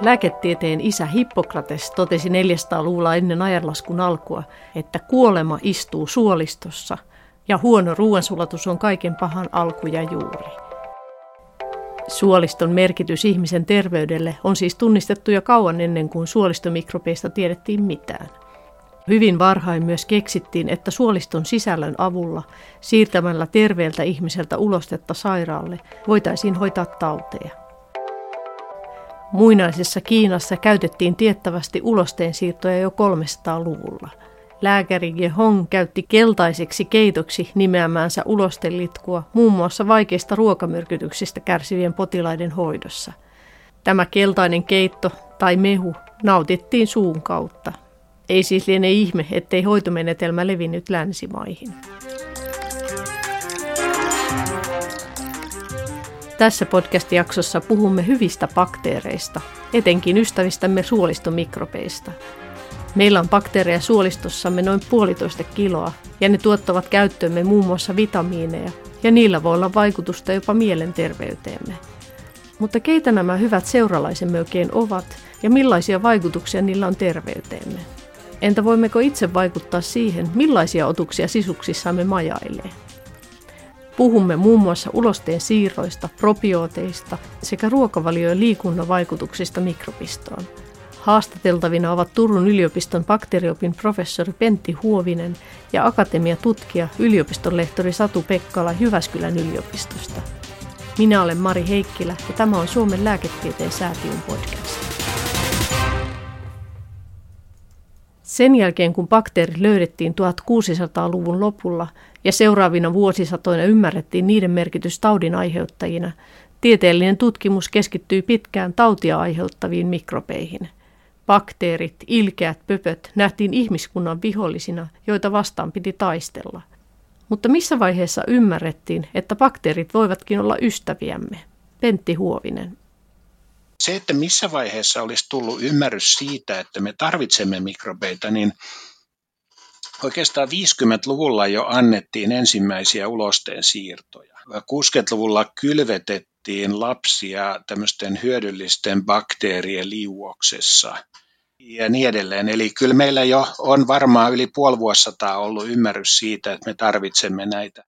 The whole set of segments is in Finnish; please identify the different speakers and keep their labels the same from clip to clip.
Speaker 1: Lääketieteen isä Hippokrates totesi 400-luvulla ennen ajanlaskun alkua, että kuolema istuu suolistossa ja huono ruoansulatus on kaiken pahan alku ja juuri. Suoliston merkitys ihmisen terveydelle on siis tunnistettu jo kauan ennen kuin suolistomikrobeista tiedettiin mitään. Hyvin varhain myös keksittiin, että suoliston sisällön avulla siirtämällä terveeltä ihmiseltä ulostetta sairaalle voitaisiin hoitaa tauteja. Muinaisessa Kiinassa käytettiin tiettävästi ulosteen siirtoja jo 300-luvulla. Lääkäri Ge Hong käytti keltaiseksi keitoksi nimeämäänsä ulostelitkua muun muassa vaikeista ruokamyrkytyksistä kärsivien potilaiden hoidossa. Tämä keltainen keitto tai mehu nautittiin suun kautta. Ei siis liene ihme, ettei hoitomenetelmä levinnyt länsimaihin. Tässä podcast-jaksossa puhumme hyvistä bakteereista, etenkin ystävistämme suolistomikrobeista. Meillä on bakteereja suolistossamme noin puolitoista kiloa, ja ne tuottavat käyttöömme muun muassa vitamiineja, ja niillä voi olla vaikutusta jopa mielenterveyteemme. Mutta keitä nämä hyvät seuralaisemme oikein ovat, ja millaisia vaikutuksia niillä on terveyteemme? Entä voimmeko itse vaikuttaa siihen, millaisia otuksia sisuksissamme majailee? Puhumme muun muassa ulosteen siirroista, probiooteista sekä ruokavalio- ja liikunnan vaikutuksista mikrobistoon. Haastateltavina ovat Turun yliopiston bakteriopin professori Pentti Huovinen ja akatemiatutkija yliopiston lehtori Satu Pekkala Jyväskylän yliopistosta. Minä olen Mari Heikkilä ja tämä on Suomen lääketieteen säätiön podcast. Sen jälkeen, kun bakteeri löydettiin 1600-luvun lopulla ja seuraavina vuosisatoina ymmärrettiin niiden merkitys taudin aiheuttajina, tieteellinen tutkimus keskittyi pitkään tautia aiheuttaviin mikrobeihin. Bakteerit, ilkeät pöpöt nähtiin ihmiskunnan vihollisina, joita vastaan piti taistella. Mutta missä vaiheessa ymmärrettiin, että bakteerit voivatkin olla ystäviämme? Pentti Huovinen.
Speaker 2: Se, että missä vaiheessa olisi tullut ymmärrys siitä, että me tarvitsemme mikrobeita, niin oikeastaan 50-luvulla jo annettiin ensimmäisiä ulosteen siirtoja. 60-luvulla kylvetettiin lapsia tämmöisten hyödyllisten bakteerien liuoksessa ja niin edelleen. Eli kyllä meillä jo on varmaan yli puoli vuosisataa ollut ymmärrys siitä, että me tarvitsemme näitä.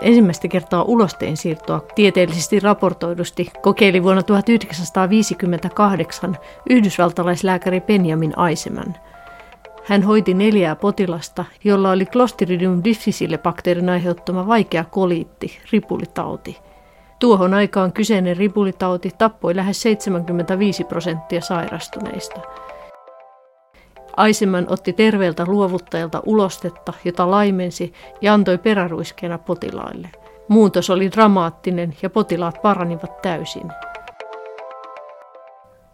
Speaker 1: Ensimmäistä kertaa ulosteen siirtoa tieteellisesti raportoidusti kokeili vuonna 1958 yhdysvaltalaislääkäri Benjamin Aiseman. Hän hoiti neljää potilasta, jolla oli Clostridium difficile bakteerin aiheuttama vaikea koliitti, ripulitauti. Tuohon aikaan kyseinen ripulitauti tappoi lähes 75 prosenttia sairastuneista – Aiseman otti terveeltä luovuttajalta ulostetta, jota laimensi ja antoi peräruiskeena potilaille. Muutos oli dramaattinen ja potilaat paranivat täysin.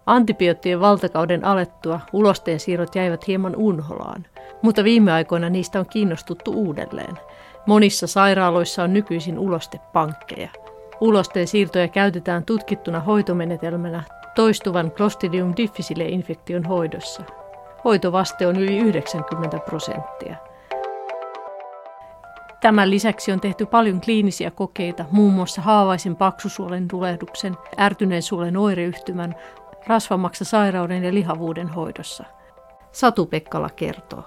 Speaker 1: Antibioottien valtakauden alettua ulosteen siirrot jäivät hieman unholaan, mutta viime aikoina niistä on kiinnostuttu uudelleen. Monissa sairaaloissa on nykyisin ulostepankkeja. Ulosteen siirtoja käytetään tutkittuna hoitomenetelmänä toistuvan Clostridium difficile-infektion hoidossa – Hoitovaste on yli 90 prosenttia. Tämän lisäksi on tehty paljon kliinisiä kokeita, muun muassa haavaisen paksusuolen tulehduksen, ärtyneen suolen oireyhtymän, rasvamaksa sairauden ja lihavuuden hoidossa. Satu Pekkala kertoo.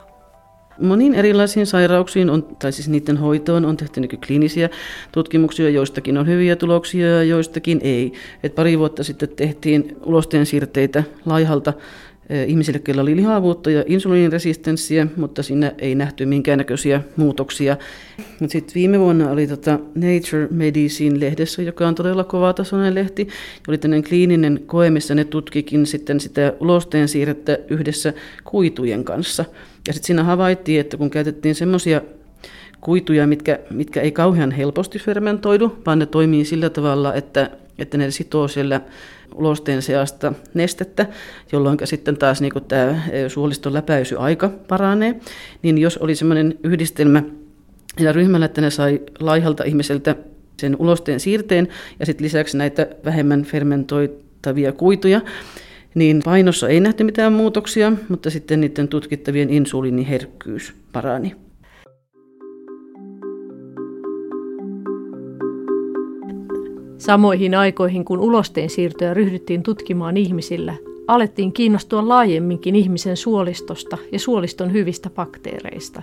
Speaker 3: Moniin erilaisiin sairauksiin, on, tai siis niiden hoitoon, on tehty kliinisiä tutkimuksia, joistakin on hyviä tuloksia ja joistakin ei. Et pari vuotta sitten tehtiin ulosteen siirteitä laihalta ihmisille, joilla oli lihavuutta ja insuliiniresistenssiä, mutta siinä ei nähty minkäännäköisiä muutoksia. Sitten viime vuonna oli tota Nature Medicine-lehdessä, joka on todella kovatasoinen lehti, oli tämmöinen kliininen koe, missä ne tutkikin sitten sitä ulosteen siirrettä yhdessä kuitujen kanssa. Ja sitten siinä havaittiin, että kun käytettiin semmoisia kuituja, mitkä, mitkä ei kauhean helposti fermentoidu, vaan ne toimii sillä tavalla, että, että ne sitoo siellä ulosteen seasta nestettä, jolloin sitten taas niin tämä suoliston läpäisyaika paranee. Niin jos oli sellainen yhdistelmä ja ryhmällä, että ne sai laihalta ihmiseltä sen ulosteen siirteen ja sitten lisäksi näitä vähemmän fermentoitavia kuituja, niin painossa ei nähty mitään muutoksia, mutta sitten niiden tutkittavien insuliiniherkkyys parani.
Speaker 1: Samoihin aikoihin, kun ulosteen siirtoja ryhdyttiin tutkimaan ihmisillä, alettiin kiinnostua laajemminkin ihmisen suolistosta ja suoliston hyvistä bakteereista.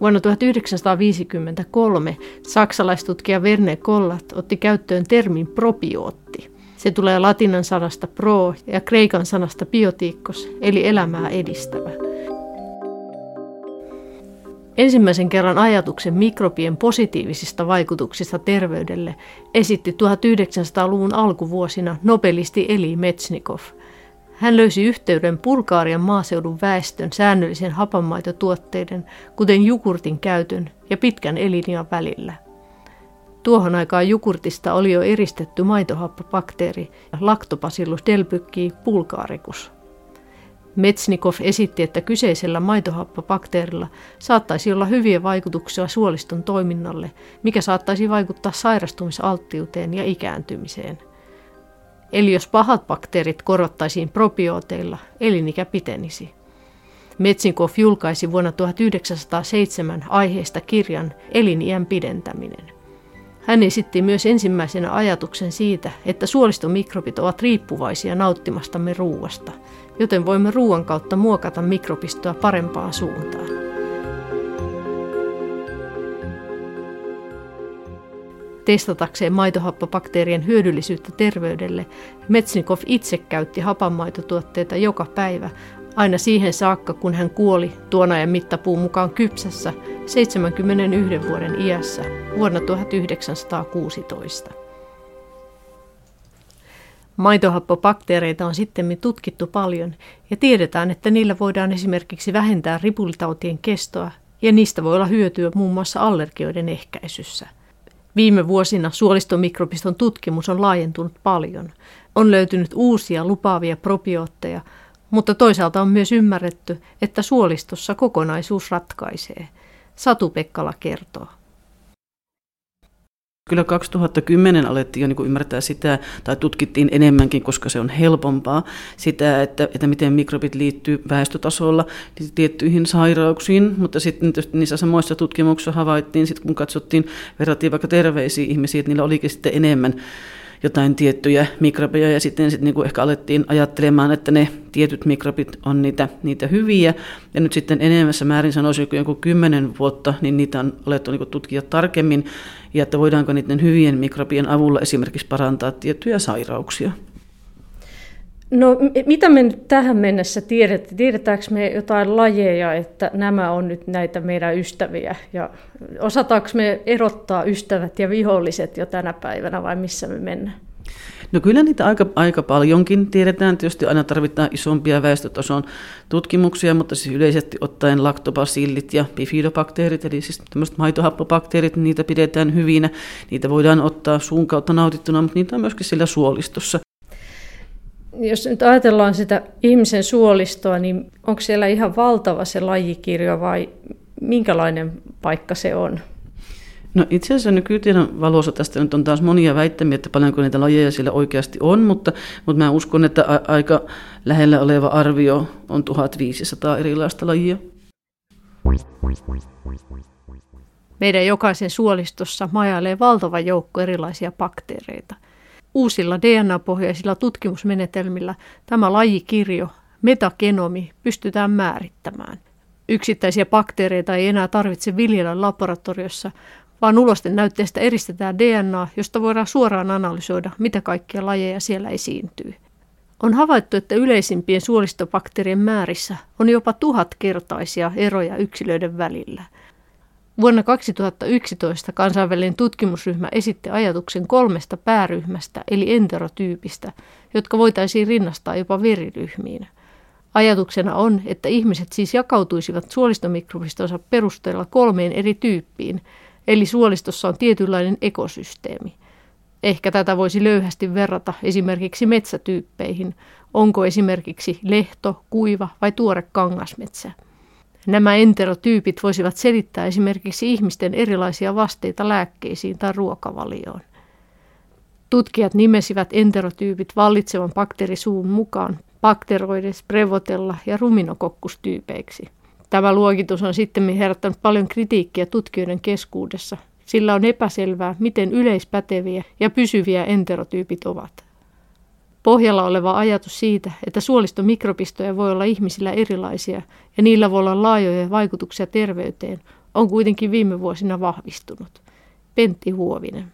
Speaker 1: Vuonna 1953 saksalaistutkija Verne Kollat otti käyttöön termin probiootti. Se tulee latinan sanasta pro ja kreikan sanasta biotiikkos, eli elämää edistävä. Ensimmäisen kerran ajatuksen mikrobien positiivisista vaikutuksista terveydelle esitti 1900-luvun alkuvuosina nobelisti Eli Metsnikov. Hän löysi yhteyden Bulgaarian maaseudun väestön säännöllisen hapanmaitotuotteiden, kuten jukurtin käytön ja pitkän elinjan välillä. Tuohon aikaan jukurtista oli jo eristetty maitohappobakteeri Lactobacillus delbecki bulgaricus. Metsnikov esitti, että kyseisellä maitohappobakteerilla saattaisi olla hyviä vaikutuksia suoliston toiminnalle, mikä saattaisi vaikuttaa sairastumisalttiuteen ja ikääntymiseen. Eli jos pahat bakteerit korvattaisiin probiooteilla, elinikä pitenisi. Metsikov julkaisi vuonna 1907 aiheesta kirjan Eliniän pidentäminen. Hän esitti myös ensimmäisenä ajatuksen siitä, että suolistomikrobit ovat riippuvaisia nauttimastamme ruuasta, joten voimme ruoan kautta muokata mikrobistoa parempaan suuntaan. Testatakseen maitohappobakteerien hyödyllisyyttä terveydelle, Metsnikov itse käytti hapanmaitotuotteita joka päivä, aina siihen saakka, kun hän kuoli tuon ajan mittapuun mukaan kypsässä 71 vuoden iässä vuonna 1916. Maitohappobakteereita on sitten tutkittu paljon ja tiedetään, että niillä voidaan esimerkiksi vähentää ripulitautien kestoa ja niistä voi olla hyötyä muun muassa allergioiden ehkäisyssä. Viime vuosina suolistomikropiston tutkimus on laajentunut paljon. On löytynyt uusia lupaavia probiootteja, mutta toisaalta on myös ymmärretty, että suolistossa kokonaisuus ratkaisee. Satu Pekkala kertoo.
Speaker 3: Kyllä 2010 alettiin jo niin ymmärtää sitä, tai tutkittiin enemmänkin, koska se on helpompaa, sitä, että, että miten mikrobit liittyy väestötasolla tiettyihin sairauksiin, mutta sitten niissä samoissa tutkimuksissa havaittiin, sit kun katsottiin, verrattiin vaikka terveisiä ihmisiä, että niillä olikin sitten enemmän jotain tiettyjä mikrobeja ja sitten sit niinku ehkä alettiin ajattelemaan, että ne tietyt mikrobit on niitä, niitä hyviä. Ja nyt sitten enemmässä määrin sanoisin joku kymmenen vuotta, niin niitä on alettu niinku tutkia tarkemmin ja että voidaanko niiden hyvien mikrobien avulla esimerkiksi parantaa tiettyjä sairauksia.
Speaker 1: No mitä me nyt tähän mennessä tiedetään? Tiedetäänkö me jotain lajeja, että nämä on nyt näitä meidän ystäviä? Ja osataanko me erottaa ystävät ja viholliset jo tänä päivänä vai missä me mennään?
Speaker 3: No kyllä niitä aika, aika paljonkin tiedetään. Tietysti aina tarvitaan isompia väestötason tutkimuksia, mutta siis yleisesti ottaen laktobasillit ja bifidobakteerit, eli siis tämmöiset maitohappobakteerit, niitä pidetään hyvinä. Niitä voidaan ottaa suun kautta nautittuna, mutta niitä on myöskin sillä suolistossa
Speaker 1: jos nyt ajatellaan sitä ihmisen suolistoa, niin onko siellä ihan valtava se lajikirjo vai minkälainen paikka se on?
Speaker 3: No itse asiassa nykytiedon valossa tästä nyt on taas monia väittämiä, että paljonko niitä lajeja siellä oikeasti on, mutta, mutta mä uskon, että a- aika lähellä oleva arvio on 1500 erilaista lajia.
Speaker 1: Meidän jokaisen suolistossa majailee valtava joukko erilaisia bakteereita – Uusilla DNA-pohjaisilla tutkimusmenetelmillä tämä lajikirjo, metagenomi, pystytään määrittämään. Yksittäisiä bakteereita ei enää tarvitse viljellä laboratoriossa, vaan ulosten näytteestä eristetään DNA, josta voidaan suoraan analysoida, mitä kaikkia lajeja siellä esiintyy. On havaittu, että yleisimpien suolistobakteerien määrissä on jopa tuhatkertaisia eroja yksilöiden välillä – Vuonna 2011 kansainvälinen tutkimusryhmä esitti ajatuksen kolmesta pääryhmästä eli enterotyypistä, jotka voitaisiin rinnastaa jopa veriryhmiin. Ajatuksena on, että ihmiset siis jakautuisivat suolistomikrobistonsa perusteella kolmeen eri tyyppiin, eli suolistossa on tietynlainen ekosysteemi. Ehkä tätä voisi löyhästi verrata esimerkiksi metsätyyppeihin, onko esimerkiksi lehto, kuiva vai tuore kangasmetsä. Nämä enterotyypit voisivat selittää esimerkiksi ihmisten erilaisia vasteita lääkkeisiin tai ruokavalioon. Tutkijat nimesivät enterotyypit vallitsevan bakteerisuun mukaan Bacteroides, Prevotella ja Ruminokokkustyypeiksi. Tämä luokitus on sitten herättänyt paljon kritiikkiä tutkijoiden keskuudessa, sillä on epäselvää, miten yleispäteviä ja pysyviä enterotyypit ovat. Pohjalla oleva ajatus siitä, että suolistomikrobistoja voi olla ihmisillä erilaisia ja niillä voi olla laajoja vaikutuksia terveyteen, on kuitenkin viime vuosina vahvistunut. Pentti Huovinen.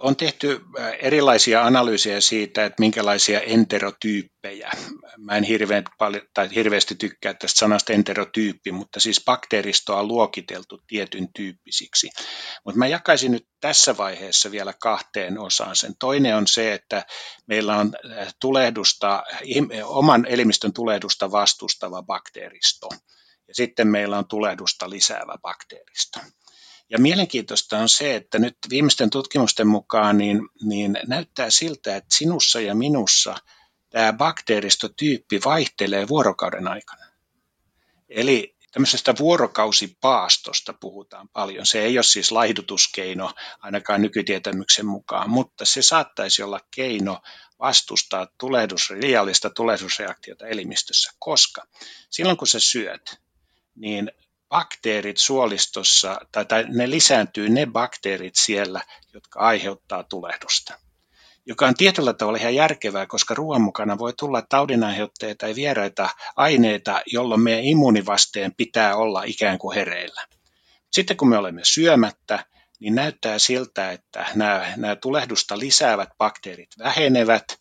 Speaker 2: On tehty äh, erilaisia analyysejä siitä, että minkälaisia enterotyyppejä. Mä en hirveän paljon, tai hirveästi tykkää tästä sanasta enterotyyppi, mutta siis bakteeristoa on luokiteltu tietyn tyyppisiksi. Mutta mä jakaisin nyt tässä vaiheessa vielä kahteen osaan. Sen toinen on se, että meillä on äh, tulehdusta, oman elimistön tulehdusta vastustava bakteeristo. Ja sitten meillä on tulehdusta lisäävä bakteeristo. Ja mielenkiintoista on se, että nyt viimeisten tutkimusten mukaan niin, niin näyttää siltä, että sinussa ja minussa tämä bakteeristotyyppi vaihtelee vuorokauden aikana. Eli tämmöisestä vuorokausipaastosta puhutaan paljon. Se ei ole siis laihdutuskeino ainakaan nykytietämyksen mukaan, mutta se saattaisi olla keino vastustaa tulehdus, liiallista tulehdusreaktiota elimistössä, koska silloin kun sä syöt, niin bakteerit suolistossa, tai, tai ne lisääntyy ne bakteerit siellä, jotka aiheuttaa tulehdusta. Joka on tietyllä tavalla ihan järkevää, koska ruoan mukana voi tulla taudinaiheuttajia tai vieraita aineita, jolloin meidän immuunivasteen pitää olla ikään kuin hereillä. Sitten kun me olemme syömättä, niin näyttää siltä, että nämä, nämä tulehdusta lisäävät bakteerit vähenevät,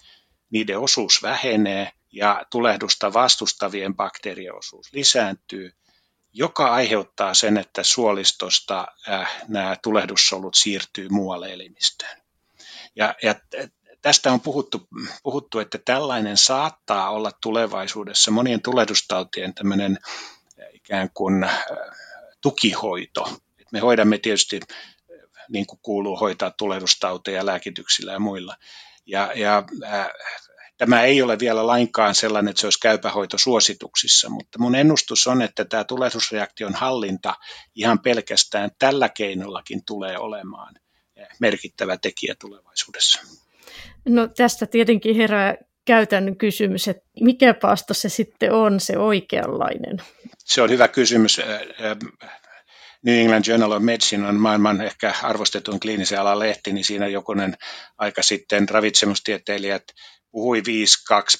Speaker 2: niiden osuus vähenee ja tulehdusta vastustavien bakteerien osuus lisääntyy, joka aiheuttaa sen, että suolistosta äh, nämä tulehdussolut siirtyy muualle elimistöön. Ja, ja tästä on puhuttu, puhuttu, että tällainen saattaa olla tulevaisuudessa monien tulehdustautien tämmöinen äh, ikään kuin äh, tukihoito. Me hoidamme tietysti, äh, niin kuin kuuluu hoitaa tulehdustauteja lääkityksillä ja muilla. Ja, ja äh, Tämä ei ole vielä lainkaan sellainen, että se olisi käypähoito suosituksissa, mutta mun ennustus on, että tämä tulehdusreaktion hallinta ihan pelkästään tällä keinollakin tulee olemaan merkittävä tekijä tulevaisuudessa.
Speaker 1: No tästä tietenkin herää käytännön kysymys, että mikä paasto se sitten on se oikeanlainen?
Speaker 2: Se on hyvä kysymys. New England Journal of Medicine on maailman ehkä arvostetun kliinisen alan lehti, niin siinä jokunen aika sitten ravitsemustieteilijät puhui 5-2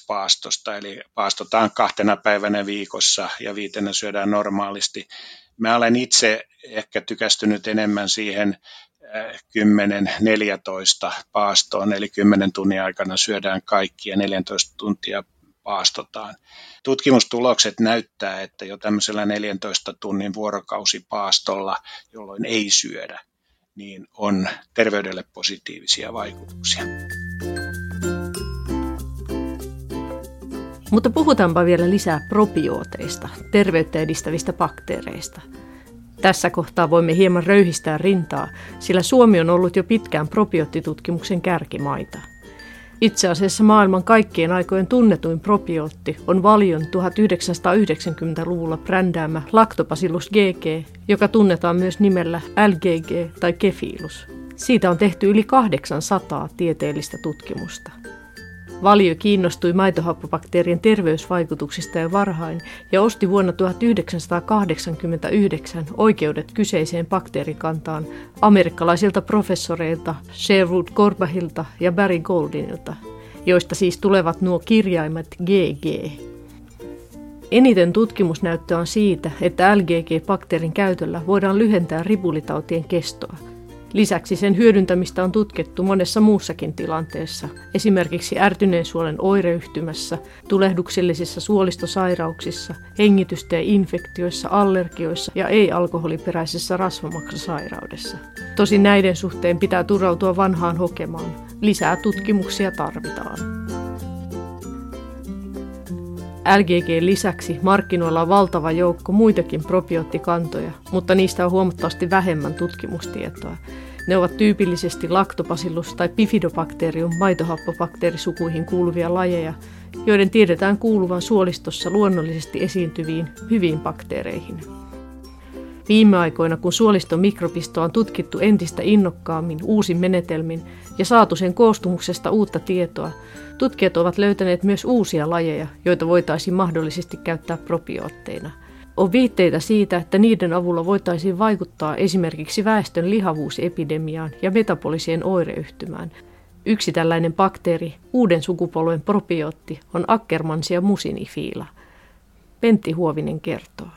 Speaker 2: paastosta, eli paastotaan kahtena päivänä viikossa ja viitenä syödään normaalisti. Mä olen itse ehkä tykästynyt enemmän siihen 10-14 äh, paastoon, eli 10 tunnin aikana syödään kaikki ja 14 tuntia paastotaan. Tutkimustulokset näyttää, että jo tämmöisellä 14 tunnin vuorokausipaastolla, jolloin ei syödä, niin on terveydelle positiivisia vaikutuksia.
Speaker 1: Mutta puhutaanpa vielä lisää probiooteista, terveyttä edistävistä bakteereista. Tässä kohtaa voimme hieman röyhistää rintaa, sillä Suomi on ollut jo pitkään probioottitutkimuksen kärkimaita. Itse asiassa maailman kaikkien aikojen tunnetuin probiootti on Valion 1990-luvulla brändäämä Lactobacillus GG, joka tunnetaan myös nimellä LGG tai Kefilus. Siitä on tehty yli 800 tieteellistä tutkimusta. Valio kiinnostui maitohappobakteerien terveysvaikutuksista jo varhain ja osti vuonna 1989 oikeudet kyseiseen bakteerikantaan amerikkalaisilta professoreilta Sherwood Corbahilta ja Barry Goldinilta, joista siis tulevat nuo kirjaimet GG. Eniten tutkimusnäyttöä on siitä, että LGG-bakteerin käytöllä voidaan lyhentää ripulitautien kestoa – Lisäksi sen hyödyntämistä on tutkittu monessa muussakin tilanteessa, esimerkiksi ärtyneen suolen oireyhtymässä, tulehduksellisissa suolistosairauksissa, hengityste-infektioissa, allergioissa ja ei-alkoholiperäisessä rasvamaksasairaudessa. Tosin näiden suhteen pitää turautua vanhaan hokemaan. Lisää tutkimuksia tarvitaan. LGG lisäksi markkinoilla on valtava joukko muitakin probioottikantoja, mutta niistä on huomattavasti vähemmän tutkimustietoa. Ne ovat tyypillisesti Lactobacillus tai Bifidobacterium maitohappobakteerisukuihin kuuluvia lajeja, joiden tiedetään kuuluvan suolistossa luonnollisesti esiintyviin hyviin bakteereihin. Viime aikoina, kun suoliston mikrobistoa on tutkittu entistä innokkaammin uusin menetelmin ja saatu sen koostumuksesta uutta tietoa, tutkijat ovat löytäneet myös uusia lajeja, joita voitaisiin mahdollisesti käyttää probiootteina. On viitteitä siitä, että niiden avulla voitaisiin vaikuttaa esimerkiksi väestön lihavuusepidemiaan ja metaboliseen oireyhtymään. Yksi tällainen bakteeri, uuden sukupolven probiootti, on Ackermansia musinifiila. Pentti Huovinen kertoo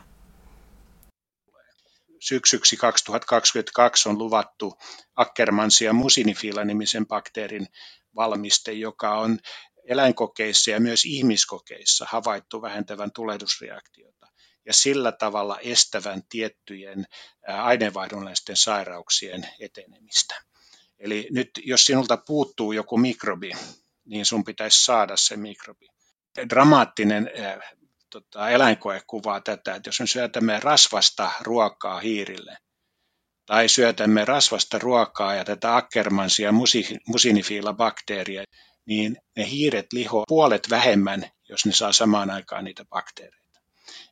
Speaker 2: syksyksi 2022 on luvattu Ackermansia musinifila-nimisen bakteerin valmiste, joka on eläinkokeissa ja myös ihmiskokeissa havaittu vähentävän tulehdusreaktiota ja sillä tavalla estävän tiettyjen aineenvaihdunnaisten sairauksien etenemistä. Eli nyt jos sinulta puuttuu joku mikrobi, niin sun pitäisi saada se mikrobi. Dramaattinen tota, eläinkoe kuvaa tätä, että jos me syötämme rasvasta ruokaa hiirille, tai syötämme rasvasta ruokaa ja tätä Ackermansia musinifiila bakteeria, niin ne hiiret liho puolet vähemmän, jos ne saa samaan aikaan niitä bakteereita.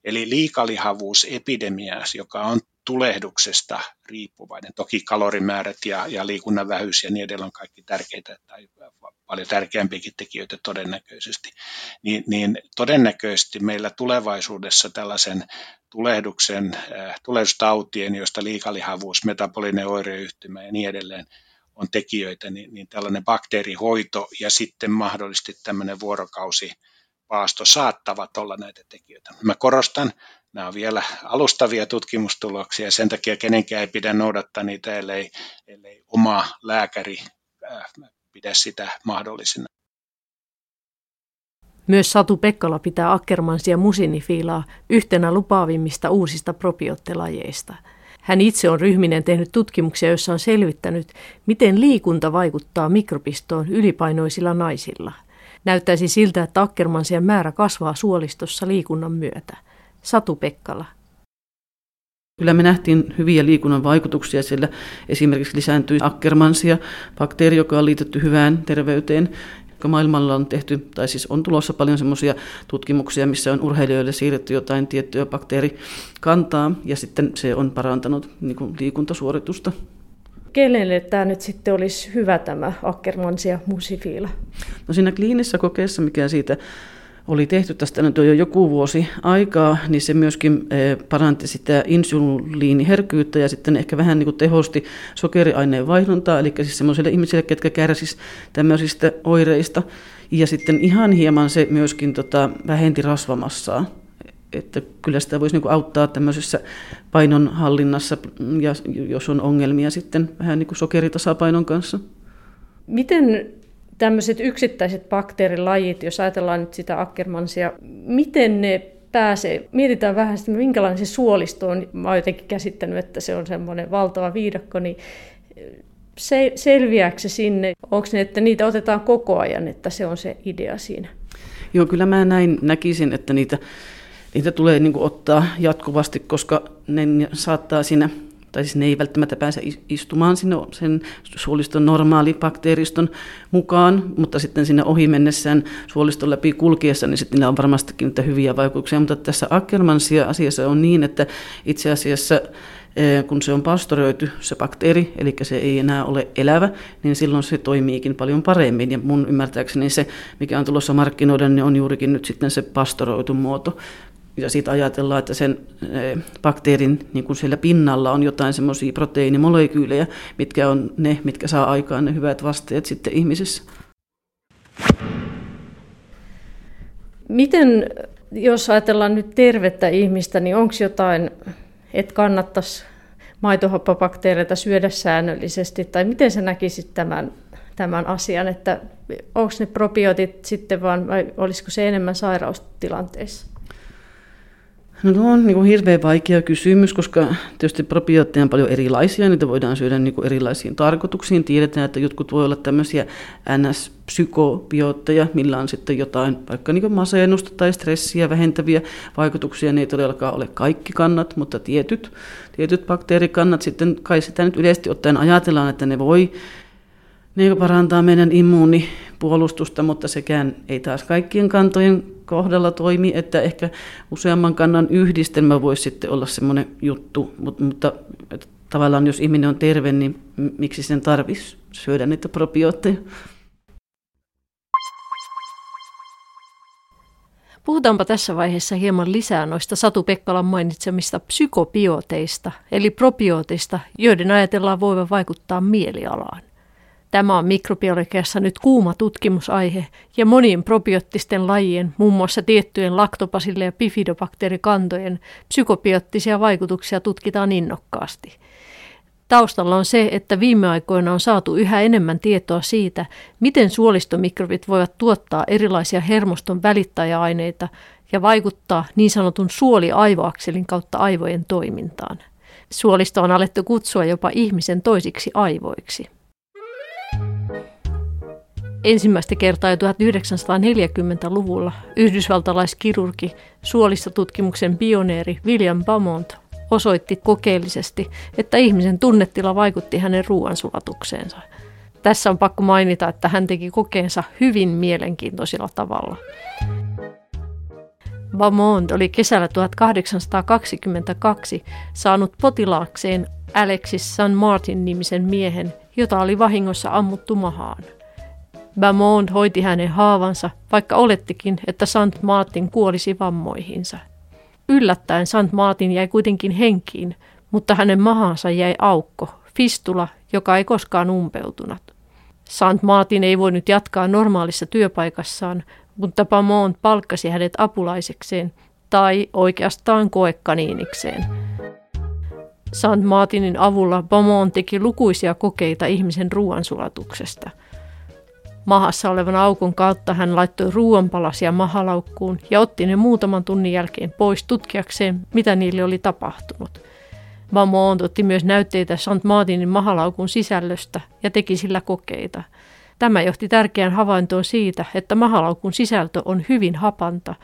Speaker 2: Eli liikalihavuusepidemia, joka on tulehduksesta riippuvainen. Toki kalorimäärät ja, ja liikunnan vähyys ja niin edelleen on kaikki tärkeitä tai paljon tärkeämpiäkin tekijöitä todennäköisesti. Niin, niin todennäköisesti meillä tulevaisuudessa tällaisen tulehduksen, äh, tulehdustautien, joista liikalihavuus, metabolinen oireyhtymä ja niin edelleen on tekijöitä, niin, niin tällainen bakteerihoito ja sitten mahdollisesti tämmöinen vuorokausi paasto saattavat olla näitä tekijöitä. Mä korostan, nämä on vielä alustavia tutkimustuloksia ja sen takia kenenkään ei pidä noudattaa niitä, ellei, ellei oma lääkäri äh, pidä sitä mahdollisena.
Speaker 1: Myös Satu Pekkala pitää Ackermansia musinifiilaa yhtenä lupaavimmista uusista probioottelajeista. Hän itse on ryhminen tehnyt tutkimuksia, joissa on selvittänyt, miten liikunta vaikuttaa mikrobistoon ylipainoisilla naisilla. Näyttäisi siltä, että Ackermansien määrä kasvaa suolistossa liikunnan myötä. Satu Pekkala.
Speaker 3: Kyllä me nähtiin hyviä liikunnan vaikutuksia, sillä esimerkiksi lisääntyi Ackermansia, bakteeri, joka on liitetty hyvään terveyteen. Maailmalla on tehty, tai siis on tulossa paljon semmoisia tutkimuksia, missä on urheilijoille siirretty jotain tiettyä bakteerikantaa, ja sitten se on parantanut niin kuin liikuntasuoritusta.
Speaker 1: Kenelle tämä nyt sitten olisi hyvä tämä Ackermansia musifiila?
Speaker 3: No siinä kliinisessä kokeessa, mikä siitä oli tehty tästä nyt jo joku vuosi aikaa, niin se myöskin eh, paranti sitä insuliiniherkkyyttä ja sitten ehkä vähän niin kuin tehosti sokeriaineen vaihduntaa, eli siis sellaisille ihmisille, ketkä kärsisivät tämmöisistä oireista. Ja sitten ihan hieman se myöskin tota, vähenti rasvamassaa. Että kyllä sitä voisi niin kuin auttaa tämmöisessä painonhallinnassa, ja jos on ongelmia sitten vähän niin kuin sokeritasapainon kanssa.
Speaker 1: Miten tämmöiset yksittäiset bakteerilajit, jos ajatellaan nyt sitä Ackermansia, miten ne pääsee, mietitään vähän sitä, minkälainen se suolisto on. Mä oon jotenkin käsittänyt, että se on semmoinen valtava viidakko, niin se, selviääkö se sinne? Onko ne, että niitä otetaan koko ajan, että se on se idea siinä?
Speaker 3: Joo, kyllä mä näin näkisin, että niitä, niitä tulee niin ottaa jatkuvasti, koska ne saattaa siinä tai siis ne ei välttämättä pääse istumaan sinne sen suoliston normaali bakteeriston mukaan, mutta sitten sinne ohi mennessään suoliston läpi kulkiessa, niin sitten niillä on varmastikin niitä hyviä vaikutuksia. Mutta tässä Ackermansia asiassa on niin, että itse asiassa eh, kun se on pastoroitu, se bakteeri, eli se ei enää ole elävä, niin silloin se toimiikin paljon paremmin. Ja mun ymmärtääkseni se, mikä on tulossa markkinoiden, niin on juurikin nyt sitten se pastoroitu muoto, ja sitten ajatellaan, että sen eh, bakteerin niin kuin siellä pinnalla on jotain semmoisia proteiinimolekyylejä, mitkä on ne, mitkä saa aikaan ne hyvät vasteet sitten ihmisissä.
Speaker 1: Miten, jos ajatellaan nyt tervettä ihmistä, niin onko jotain, että kannattaisi maitohappabakteereita syödä säännöllisesti, tai miten sä näkisit tämän, tämän asian, että onko ne probiotit sitten vaan, vai olisiko se enemmän sairaustilanteissa?
Speaker 3: No tuo on niin kuin hirveän vaikea kysymys, koska tietysti probiootteja on paljon erilaisia, niitä voidaan syödä niin kuin erilaisiin tarkoituksiin. Tiedetään, että jotkut voi olla tämmöisiä NS-psykobiotteja, millä on sitten jotain vaikka niin kuin masennusta tai stressiä vähentäviä vaikutuksia. Ne ei todellakaan ole kaikki kannat, mutta tietyt, tietyt bakteerikannat sitten kai sitä nyt yleisesti ottaen ajatellaan, että ne voi ne parantaa meidän immuunipuolustusta, mutta sekään ei taas kaikkien kantojen kohdalla toimi, että ehkä useamman kannan yhdistelmä voisi sitten olla semmoinen juttu, mutta, mutta tavallaan jos ihminen on terve, niin miksi sen tarvitsisi syödä niitä probiootteja?
Speaker 1: Puhutaanpa tässä vaiheessa hieman lisää noista Satu Pekkalan mainitsemista psykobioteista, eli probioteista, joiden ajatellaan voivan vaikuttaa mielialaan. Tämä on mikrobiologiassa nyt kuuma tutkimusaihe ja monien probioottisten lajien, muun muassa tiettyjen laktopasille ja bifidobakteerikantojen psykobiottisia vaikutuksia tutkitaan innokkaasti. Taustalla on se, että viime aikoina on saatu yhä enemmän tietoa siitä, miten suolistomikrobit voivat tuottaa erilaisia hermoston välittäjäaineita ja vaikuttaa niin sanotun suoli-aivoakselin kautta aivojen toimintaan. Suolisto on alettu kutsua jopa ihmisen toisiksi aivoiksi. Ensimmäistä kertaa jo 1940-luvulla yhdysvaltalaiskirurgi, suolistotutkimuksen pioneeri William Beaumont osoitti kokeellisesti, että ihmisen tunnetila vaikutti hänen ruoansulatukseensa. Tässä on pakko mainita, että hän teki kokeensa hyvin mielenkiintoisella tavalla. Beaumont oli kesällä 1822 saanut potilaakseen Alexis San Martin nimisen miehen, jota oli vahingossa ammuttu mahaan. Beaumont hoiti hänen haavansa, vaikka olettikin, että Sant Martin kuolisi vammoihinsa. Yllättäen Sant Martin jäi kuitenkin henkiin, mutta hänen mahansa jäi aukko, fistula, joka ei koskaan umpeutunut. Sant Martin ei voinut jatkaa normaalissa työpaikassaan, mutta Beaumont palkkasi hänet apulaisekseen, tai oikeastaan koekaniinikseen. Sant Martinin avulla Beaumont teki lukuisia kokeita ihmisen ruoansulatuksesta – Mahassa olevan aukon kautta hän laittoi ruoanpalasia mahalaukkuun ja otti ne muutaman tunnin jälkeen pois tutkiakseen, mitä niille oli tapahtunut. Beaumont otti myös näytteitä St. Martinin mahalaukun sisällöstä ja teki sillä kokeita. Tämä johti tärkeään havaintoon siitä, että mahalaukun sisältö on hyvin hapanta,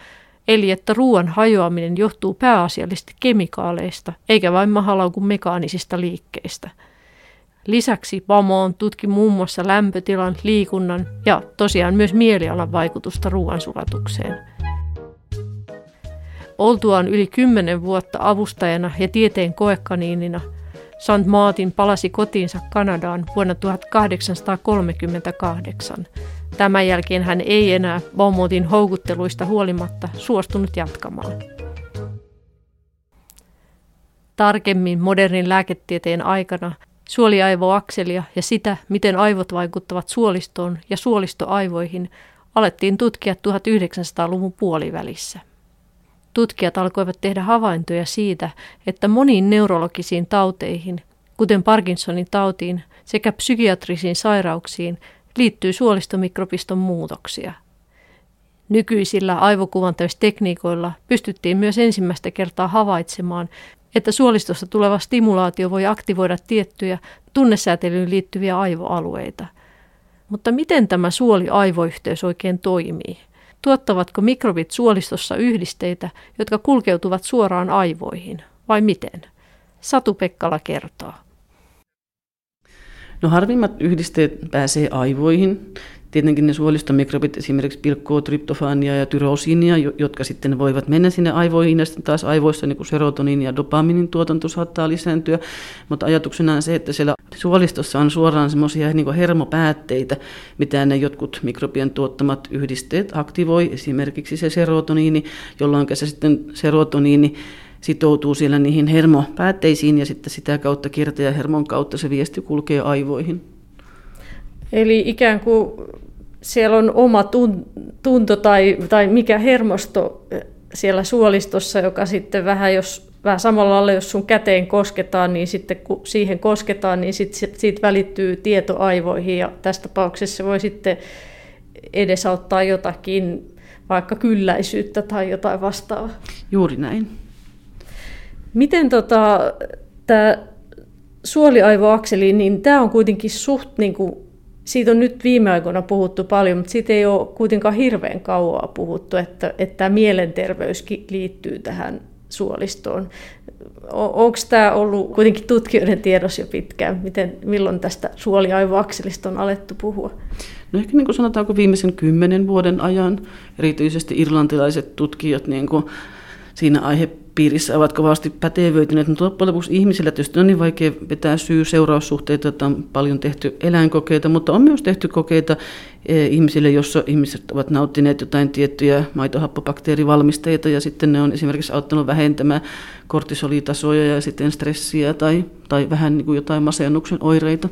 Speaker 1: eli että ruoan hajoaminen johtuu pääasiallisesti kemikaaleista, eikä vain mahalaukun mekaanisista liikkeistä – Lisäksi Baumon tutki muun muassa lämpötilan, liikunnan ja tosiaan myös mielialan vaikutusta ruoansulatukseen. Oltuaan yli kymmenen vuotta avustajana ja tieteen koekaniinina, St. Martin palasi kotiinsa Kanadaan vuonna 1838. Tämän jälkeen hän ei enää Beaumontin houkutteluista huolimatta suostunut jatkamaan. Tarkemmin modernin lääketieteen aikana Suoliaivoakselia ja sitä, miten aivot vaikuttavat suolistoon ja suolistoaivoihin, alettiin tutkia 1900-luvun puolivälissä. Tutkijat alkoivat tehdä havaintoja siitä, että moniin neurologisiin tauteihin, kuten Parkinsonin tautiin sekä psykiatrisiin sairauksiin, liittyy suolistomikropiston muutoksia. Nykyisillä aivokuvantamistekniikoilla pystyttiin myös ensimmäistä kertaa havaitsemaan, että suolistosta tuleva stimulaatio voi aktivoida tiettyjä tunnesäätelyyn liittyviä aivoalueita. Mutta miten tämä suoli-aivoyhteys oikein toimii? Tuottavatko mikrobit suolistossa yhdisteitä, jotka kulkeutuvat suoraan aivoihin, vai miten? Satu Pekkala kertoo.
Speaker 3: No harvimmat yhdisteet pääsee aivoihin Tietenkin ne suolistomikrobit esimerkiksi pilkkoo tryptofaania ja tyrosiinia, jotka sitten voivat mennä sinne aivoihin ja sitten taas aivoissa niin kuin serotoniin ja dopaminin tuotanto saattaa lisääntyä. Mutta ajatuksena on se, että siellä suolistossa on suoraan semmoisia niin hermopäätteitä, mitä ne jotkut mikrobien tuottamat yhdisteet aktivoi, esimerkiksi se serotoniini, jolloin se sitten serotoniini sitoutuu siellä niihin hermopäätteisiin ja sitten sitä kautta hermon kautta se viesti kulkee aivoihin.
Speaker 1: Eli ikään kuin siellä on oma tunto tai, tai mikä hermosto eh, siellä suolistossa, joka sitten vähän, jos vähän samalla lailla, jos sun käteen kosketaan, niin sitten kun siihen kosketaan, niin sitten siitä välittyy tieto aivoihin ja tässä tapauksessa se voi sitten edesauttaa jotakin, vaikka kylläisyyttä tai jotain vastaavaa.
Speaker 3: Juuri näin.
Speaker 1: Miten tota, tämä suoliaivoakseli, niin tämä on kuitenkin suht niin kuin siitä on nyt viime aikoina puhuttu paljon, mutta siitä ei ole kuitenkaan hirveän kauaa puhuttu, että, että mielenterveys liittyy tähän suolistoon. Onko tämä ollut kuitenkin tutkijoiden tiedossa jo pitkään? Miten, milloin tästä suoliaivoakselista on alettu puhua?
Speaker 3: No ehkä niin kuin sanotaanko viimeisen kymmenen vuoden ajan erityisesti irlantilaiset tutkijat niin kuin siinä aihepiirissä ovat kovasti pätevöityneet, mutta loppujen lopuksi ihmisillä tietysti on niin vaikea vetää syy-seuraussuhteita, että on paljon tehty eläinkokeita, mutta on myös tehty kokeita eh, ihmisille, jossa ihmiset ovat nauttineet jotain tiettyjä maitohappobakteerivalmisteita ja sitten ne on esimerkiksi auttanut vähentämään kortisolitasoja ja sitten stressiä tai, tai vähän niin kuin jotain masennuksen oireita.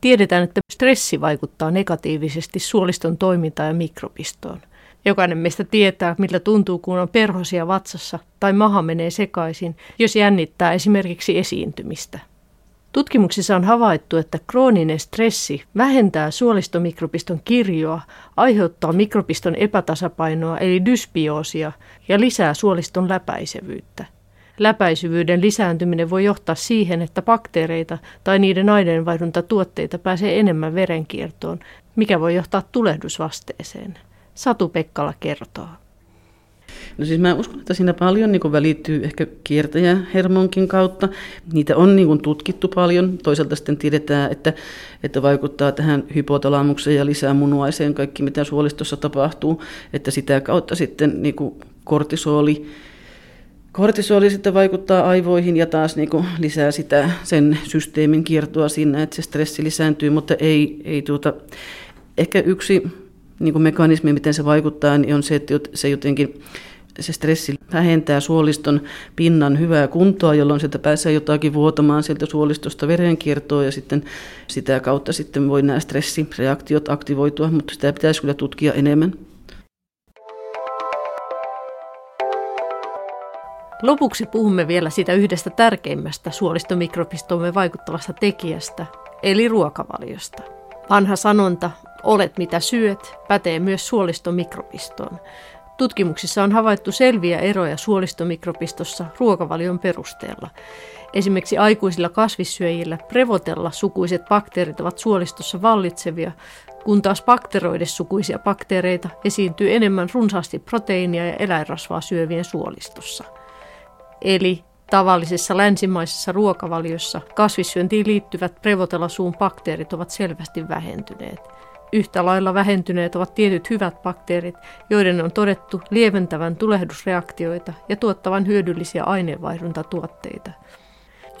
Speaker 1: Tiedetään, että stressi vaikuttaa negatiivisesti suoliston toimintaan ja mikrobistoon. Jokainen meistä tietää, millä tuntuu, kun on perhosia vatsassa tai maha menee sekaisin, jos jännittää esimerkiksi esiintymistä. Tutkimuksissa on havaittu, että krooninen stressi vähentää suolistomikropiston kirjoa, aiheuttaa mikropiston epätasapainoa eli dysbioosia ja lisää suoliston läpäisevyyttä. Läpäisyvyyden lisääntyminen voi johtaa siihen, että bakteereita tai niiden aineenvaihduntatuotteita pääsee enemmän verenkiertoon, mikä voi johtaa tulehdusvasteeseen. Satu Pekkala kertoo.
Speaker 3: No siis mä uskon, että siinä paljon niin välittyy ehkä kiertäjähermonkin kautta. Niitä on niin tutkittu paljon. Toisaalta sitten tiedetään, että, että vaikuttaa tähän hypotalamukseen ja lisää munuaiseen kaikki, mitä suolistossa tapahtuu. Että sitä kautta sitten niin kortisoli Kortisoli sitten vaikuttaa aivoihin ja taas niin lisää sitä sen systeemin kiertoa siinä, että se stressi lisääntyy, mutta ei, ei tuota, ehkä yksi niin kuin mekanismi, miten se vaikuttaa, niin on se, että se jotenkin se stressi vähentää suoliston pinnan hyvää kuntoa, jolloin sieltä pääsee jotakin vuotamaan sieltä suolistosta verenkiertoa ja sitten sitä kautta sitten voi nämä stressireaktiot aktivoitua, mutta sitä pitäisi kyllä tutkia enemmän.
Speaker 1: Lopuksi puhumme vielä sitä yhdestä tärkeimmästä suolistomikrobistomme vaikuttavasta tekijästä, eli ruokavaliosta. Vanha sanonta, olet mitä syöt, pätee myös suolistomikrobistoon. Tutkimuksissa on havaittu selviä eroja suolistomikrobistossa ruokavalion perusteella. Esimerkiksi aikuisilla kasvissyöjillä prevotella sukuiset bakteerit ovat suolistossa vallitsevia, kun taas bakteroidessukuisia bakteereita esiintyy enemmän runsaasti proteiinia ja eläinrasvaa syövien suolistossa. Eli tavallisessa länsimaisessa ruokavaliossa kasvissyöntiin liittyvät prevotelasuun bakteerit ovat selvästi vähentyneet. Yhtä lailla vähentyneet ovat tietyt hyvät bakteerit, joiden on todettu lieventävän tulehdusreaktioita ja tuottavan hyödyllisiä aineenvaihduntatuotteita.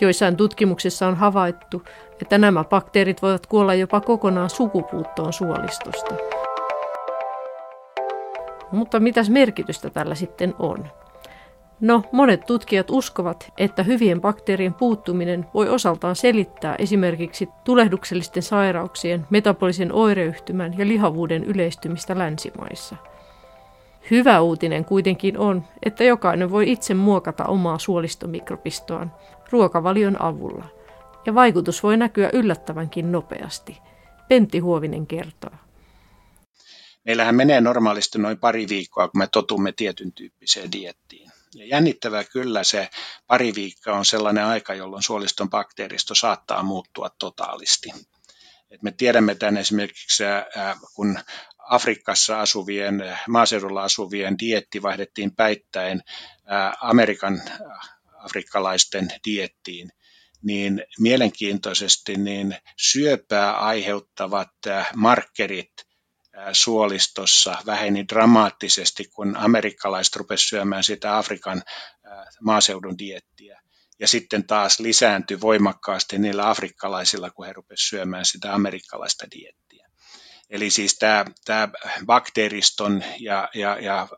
Speaker 1: Joissain tutkimuksissa on havaittu, että nämä bakteerit voivat kuolla jopa kokonaan sukupuuttoon suolistosta. Mutta mitäs merkitystä tällä sitten on? No, monet tutkijat uskovat, että hyvien bakteerien puuttuminen voi osaltaan selittää esimerkiksi tulehduksellisten sairauksien, metabolisen oireyhtymän ja lihavuuden yleistymistä länsimaissa. Hyvä uutinen kuitenkin on, että jokainen voi itse muokata omaa suolistomikrobistoaan ruokavalion avulla. Ja vaikutus voi näkyä yllättävänkin nopeasti. Pentti Huovinen kertoo.
Speaker 2: Meillähän menee normaalisti noin pari viikkoa, kun me totumme tietyn tyyppiseen diettiin. Jännittävää kyllä se pari viikkoa on sellainen aika, jolloin suoliston bakteeristo saattaa muuttua totaalisti. Et me tiedämme tämän esimerkiksi, kun Afrikassa asuvien, maaseudulla asuvien dietti vaihdettiin päittäin Amerikan afrikkalaisten diettiin, niin mielenkiintoisesti niin syöpää aiheuttavat markkerit suolistossa väheni dramaattisesti, kun amerikkalaiset rupesivat syömään sitä Afrikan maaseudun diettiä. Ja sitten taas lisääntyi voimakkaasti niillä afrikkalaisilla, kun he rupesivat syömään sitä amerikkalaista diettiä. Eli siis tämä, tämä bakteeriston ja, ja, ja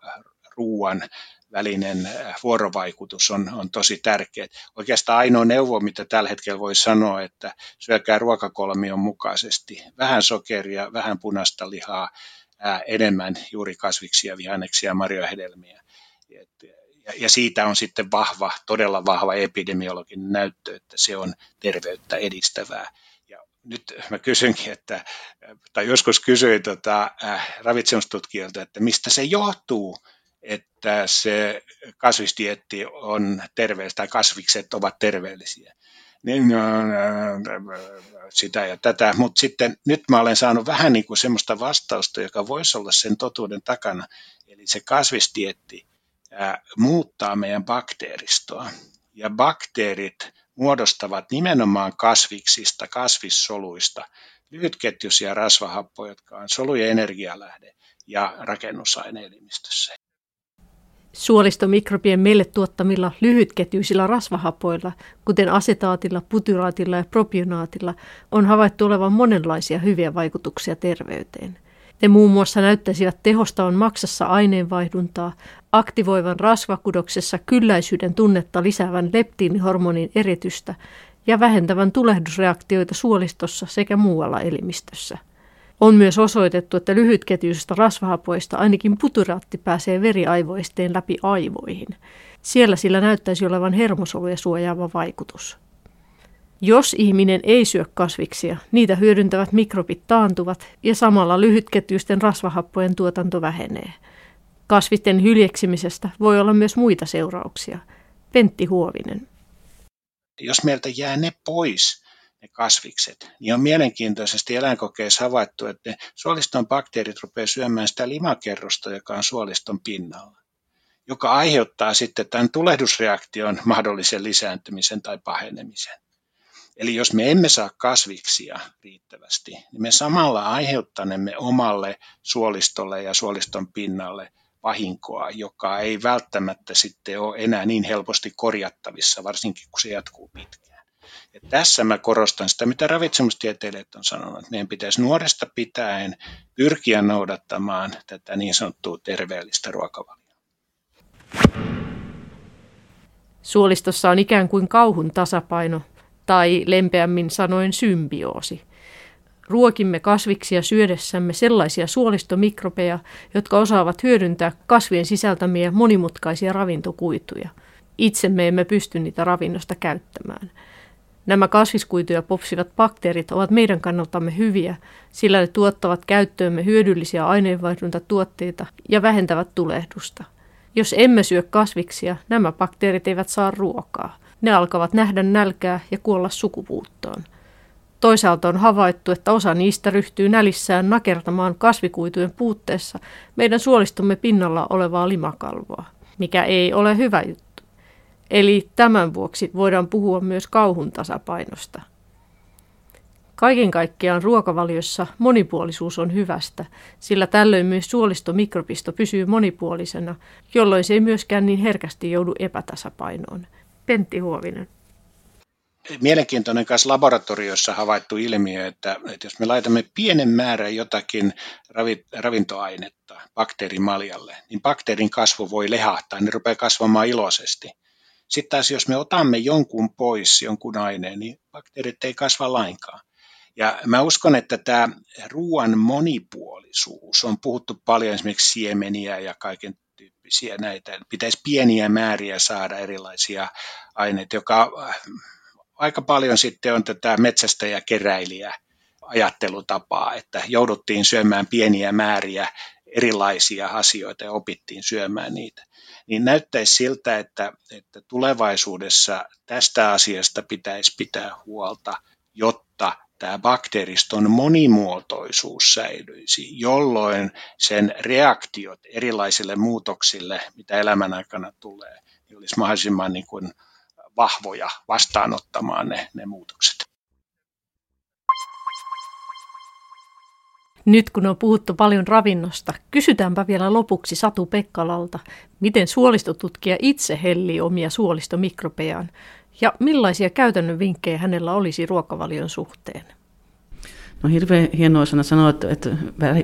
Speaker 2: ruoan välinen äh, vuorovaikutus on, on tosi tärkeä. Oikeastaan ainoa neuvo, mitä tällä hetkellä voi sanoa, että syökää ruokakolmion mukaisesti. Vähän sokeria, vähän punaista lihaa, ää, enemmän juuri kasviksia, vihanneksia, marjohedelmiä. Ja, ja siitä on sitten vahva, todella vahva epidemiologinen näyttö, että se on terveyttä edistävää. Nyt mä kysynkin, että, tai joskus kysyin tota, äh, ravitsemustutkijoilta, että mistä se johtuu, että se kasvistietti on terveellistä tai kasvikset ovat terveellisiä. Niin, no, sitä ja tätä, mutta sitten nyt mä olen saanut vähän niin kuin semmoista vastausta, joka voisi olla sen totuuden takana. Eli se kasvistietti ää, muuttaa meidän bakteeristoa ja bakteerit muodostavat nimenomaan kasviksista, kasvissoluista lyhytketjuisia rasvahappoja, jotka on solujen energialähde ja rakennusaine elimistössä.
Speaker 1: Suolistomikrobien meille tuottamilla lyhytketjuisilla rasvahapoilla, kuten asetaatilla, putyraatilla ja propionaatilla, on havaittu olevan monenlaisia hyviä vaikutuksia terveyteen. Ne muun muassa näyttäisivät tehostavan maksassa aineenvaihduntaa, aktivoivan rasvakudoksessa kylläisyyden tunnetta lisäävän leptiinihormonin eritystä ja vähentävän tulehdusreaktioita suolistossa sekä muualla elimistössä. On myös osoitettu, että lyhytketjuisista rasvahapoista ainakin puturaatti pääsee veriaivoisteen läpi aivoihin. Siellä sillä näyttäisi olevan hermosoluja suojaava vaikutus. Jos ihminen ei syö kasviksia, niitä hyödyntävät mikrobit taantuvat ja samalla lyhytketjuisten rasvahappojen tuotanto vähenee. Kasvisten hyljeksimisestä voi olla myös muita seurauksia. Pentti Huovinen.
Speaker 2: Jos meiltä jää ne pois, ne kasvikset, niin on mielenkiintoisesti eläinkokeissa havaittu, että ne suoliston bakteerit rupeaa syömään sitä limakerrosta, joka on suoliston pinnalla, joka aiheuttaa sitten tämän tulehdusreaktion mahdollisen lisääntymisen tai pahenemisen. Eli jos me emme saa kasviksia riittävästi, niin me samalla aiheuttanemme omalle suolistolle ja suoliston pinnalle vahinkoa, joka ei välttämättä sitten ole enää niin helposti korjattavissa, varsinkin kun se jatkuu pitkään. Ja tässä mä korostan sitä, mitä ravitsemustieteilijät on sanonut, että meidän pitäisi nuoresta pitäen pyrkiä noudattamaan tätä niin sanottua terveellistä ruokavaliota.
Speaker 1: Suolistossa on ikään kuin kauhun tasapaino, tai lempeämmin sanoen symbioosi. Ruokimme kasviksia syödessämme sellaisia suolistomikrobeja, jotka osaavat hyödyntää kasvien sisältämiä monimutkaisia ravintokuituja. Itse me emme pysty niitä ravinnosta käyttämään. Nämä kasviskuituja popsivat bakteerit ovat meidän kannaltamme hyviä, sillä ne tuottavat käyttöömme hyödyllisiä aineenvaihduntatuotteita ja vähentävät tulehdusta. Jos emme syö kasviksia, nämä bakteerit eivät saa ruokaa. Ne alkavat nähdä nälkää ja kuolla sukupuuttoon. Toisaalta on havaittu, että osa niistä ryhtyy nälissään nakertamaan kasvikuitujen puutteessa meidän suolistomme pinnalla olevaa limakalvoa, mikä ei ole hyvä juttu. Eli tämän vuoksi voidaan puhua myös kauhun tasapainosta. Kaiken kaikkiaan ruokavaliossa monipuolisuus on hyvästä, sillä tällöin myös suolistomikrobisto pysyy monipuolisena, jolloin se ei myöskään niin herkästi joudu epätasapainoon. Pentti Huovinen
Speaker 2: mielenkiintoinen kanssa laboratoriossa havaittu ilmiö, että, että jos me laitamme pienen määrän jotakin ravintoainetta bakteerimaljalle, niin bakteerin kasvu voi lehahtaa, ne rupeaa kasvamaan iloisesti. Sitten taas jos me otamme jonkun pois, jonkun aineen, niin bakteerit ei kasva lainkaan. Ja mä uskon, että tämä ruoan monipuolisuus, on puhuttu paljon esimerkiksi siemeniä ja kaiken tyyppisiä näitä, pitäisi pieniä määriä saada erilaisia aineita, joka aika paljon sitten on tätä metsästä ja keräilijä ajattelutapaa, että jouduttiin syömään pieniä määriä erilaisia asioita ja opittiin syömään niitä. Niin näyttäisi siltä, että, että tulevaisuudessa tästä asiasta pitäisi pitää huolta, jotta tämä bakteeriston monimuotoisuus säilyisi, jolloin sen reaktiot erilaisille muutoksille, mitä elämän aikana tulee, niin olisi mahdollisimman niin kuin vahvoja vastaanottamaan ne, ne muutokset.
Speaker 1: Nyt kun on puhuttu paljon ravinnosta, kysytäänpä vielä lopuksi Satu Pekkalalta, miten suolistotutkija itse hellii omia suolistomikrobejaan ja millaisia käytännön vinkkejä hänellä olisi ruokavalion suhteen.
Speaker 3: No hirveän hienoa sana sanoa, että, että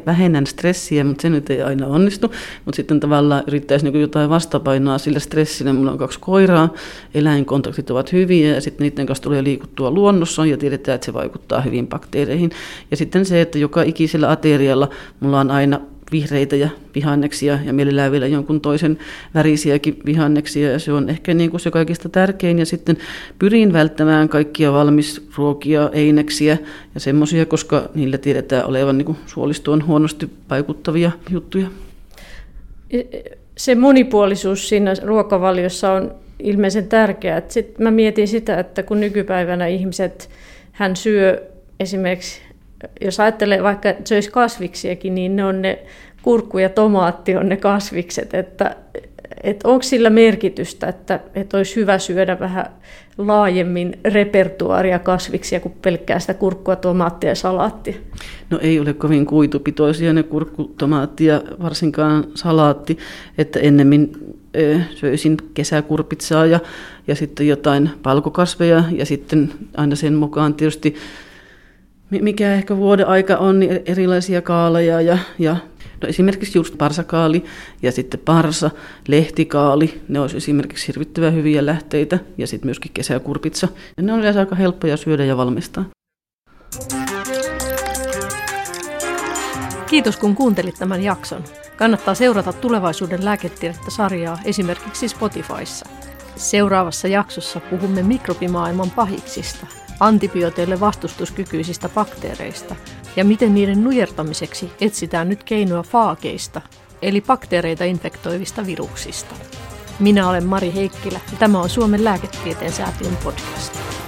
Speaker 3: vähennän stressiä, mutta se nyt ei aina onnistu. Mutta sitten tavallaan yrittäisi niin jotain vastapainoa sillä stressillä. Mulla on kaksi koiraa, eläinkontaktit ovat hyviä ja sitten niiden kanssa tulee liikuttua luonnossa ja tiedetään, että se vaikuttaa hyvin bakteereihin. Ja sitten se, että joka ikisellä aterialla mulla on aina vihreitä ja vihanneksia ja mielellään vielä jonkun toisen värisiäkin vihanneksia ja se on ehkä niin kuin se kaikista tärkein ja sitten pyrin välttämään kaikkia valmisruokia, eineksiä ja semmoisia, koska niillä tiedetään olevan niin kuin suolistoon huonosti vaikuttavia juttuja.
Speaker 1: E, se monipuolisuus siinä ruokavaliossa on ilmeisen tärkeää. Sitten mä mietin sitä, että kun nykypäivänä ihmiset, hän syö esimerkiksi jos ajattelee vaikka että söisi kasviksiakin, niin ne on ne kurkku ja tomaatti on ne kasvikset, että, että onko sillä merkitystä, että, että olisi hyvä syödä vähän laajemmin repertuaaria kasviksia kuin pelkkää sitä kurkkua, tomaattia ja salaattia?
Speaker 3: No ei ole kovin kuitupitoisia ne kurkku, tomaatti ja varsinkaan salaatti, että ennemmin söisin kesäkurpitsaa ja, ja sitten jotain palkokasveja ja sitten aina sen mukaan tietysti mikä ehkä vuoden aika on, niin erilaisia kaaleja ja, ja no esimerkiksi just parsakaali ja sitten parsa, lehtikaali, ne olisi esimerkiksi hirvittävän hyviä lähteitä ja sitten myöskin kesäkurpitsa. Ja ne on yleensä aika helppoja syödä ja valmistaa.
Speaker 1: Kiitos kun kuuntelit tämän jakson. Kannattaa seurata tulevaisuuden lääketiedettä sarjaa esimerkiksi Spotifyssa. Seuraavassa jaksossa puhumme mikrobimaailman pahiksista – antibiooteille vastustuskykyisistä bakteereista ja miten niiden nujertamiseksi etsitään nyt keinoa faakeista, eli bakteereita infektoivista viruksista. Minä olen Mari Heikkilä ja tämä on Suomen lääketieteen säätiön podcast.